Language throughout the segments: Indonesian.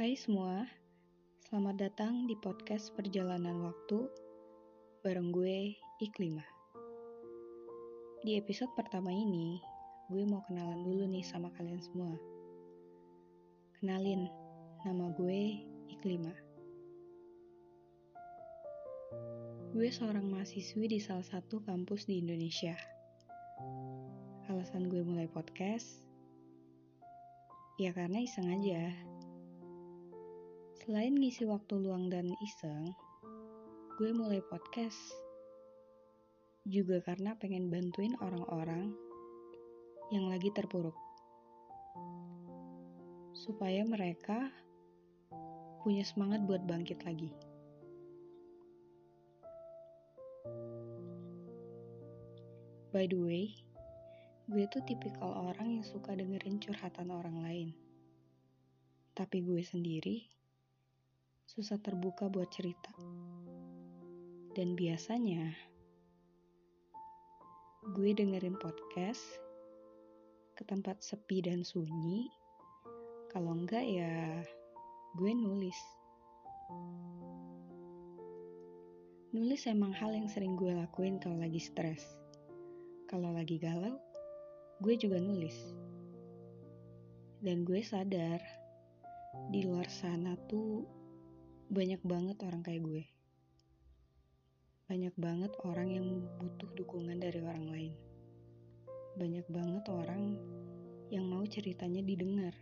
Hai semua, selamat datang di podcast Perjalanan Waktu bareng gue Iklima. Di episode pertama ini, gue mau kenalan dulu nih sama kalian semua. Kenalin, nama gue Iklima. Gue seorang mahasiswi di salah satu kampus di Indonesia. Alasan gue mulai podcast, ya karena iseng aja. Selain ngisi waktu luang dan iseng, gue mulai podcast juga karena pengen bantuin orang-orang yang lagi terpuruk. Supaya mereka punya semangat buat bangkit lagi. By the way, gue tuh tipikal orang yang suka dengerin curhatan orang lain. Tapi gue sendiri susah terbuka buat cerita. Dan biasanya gue dengerin podcast ke tempat sepi dan sunyi. Kalau enggak ya gue nulis. Nulis emang hal yang sering gue lakuin kalau lagi stres. Kalau lagi galau, gue juga nulis. Dan gue sadar, di luar sana tuh banyak banget orang kayak gue. Banyak banget orang yang butuh dukungan dari orang lain. Banyak banget orang yang mau ceritanya didengar.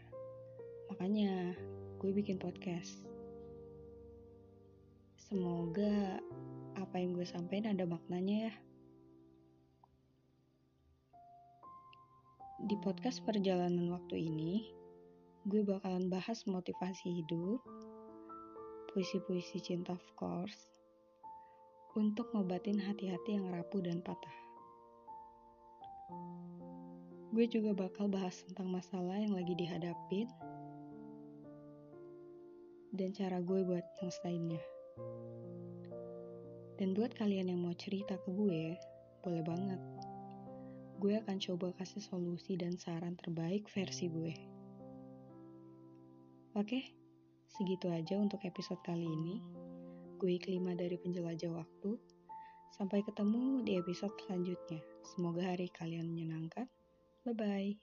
Makanya gue bikin podcast. Semoga apa yang gue sampaikan ada maknanya ya. Di podcast perjalanan waktu ini, gue bakalan bahas motivasi hidup, puisi-puisi cinta of course, untuk ngobatin hati-hati yang rapuh dan patah. Gue juga bakal bahas tentang masalah yang lagi dihadapin dan cara gue buat nyelesainnya. Dan buat kalian yang mau cerita ke gue, boleh banget gue akan coba kasih solusi dan saran terbaik versi gue. Oke, segitu aja untuk episode kali ini. Gue kelima dari penjelajah waktu. Sampai ketemu di episode selanjutnya. Semoga hari kalian menyenangkan. Bye-bye.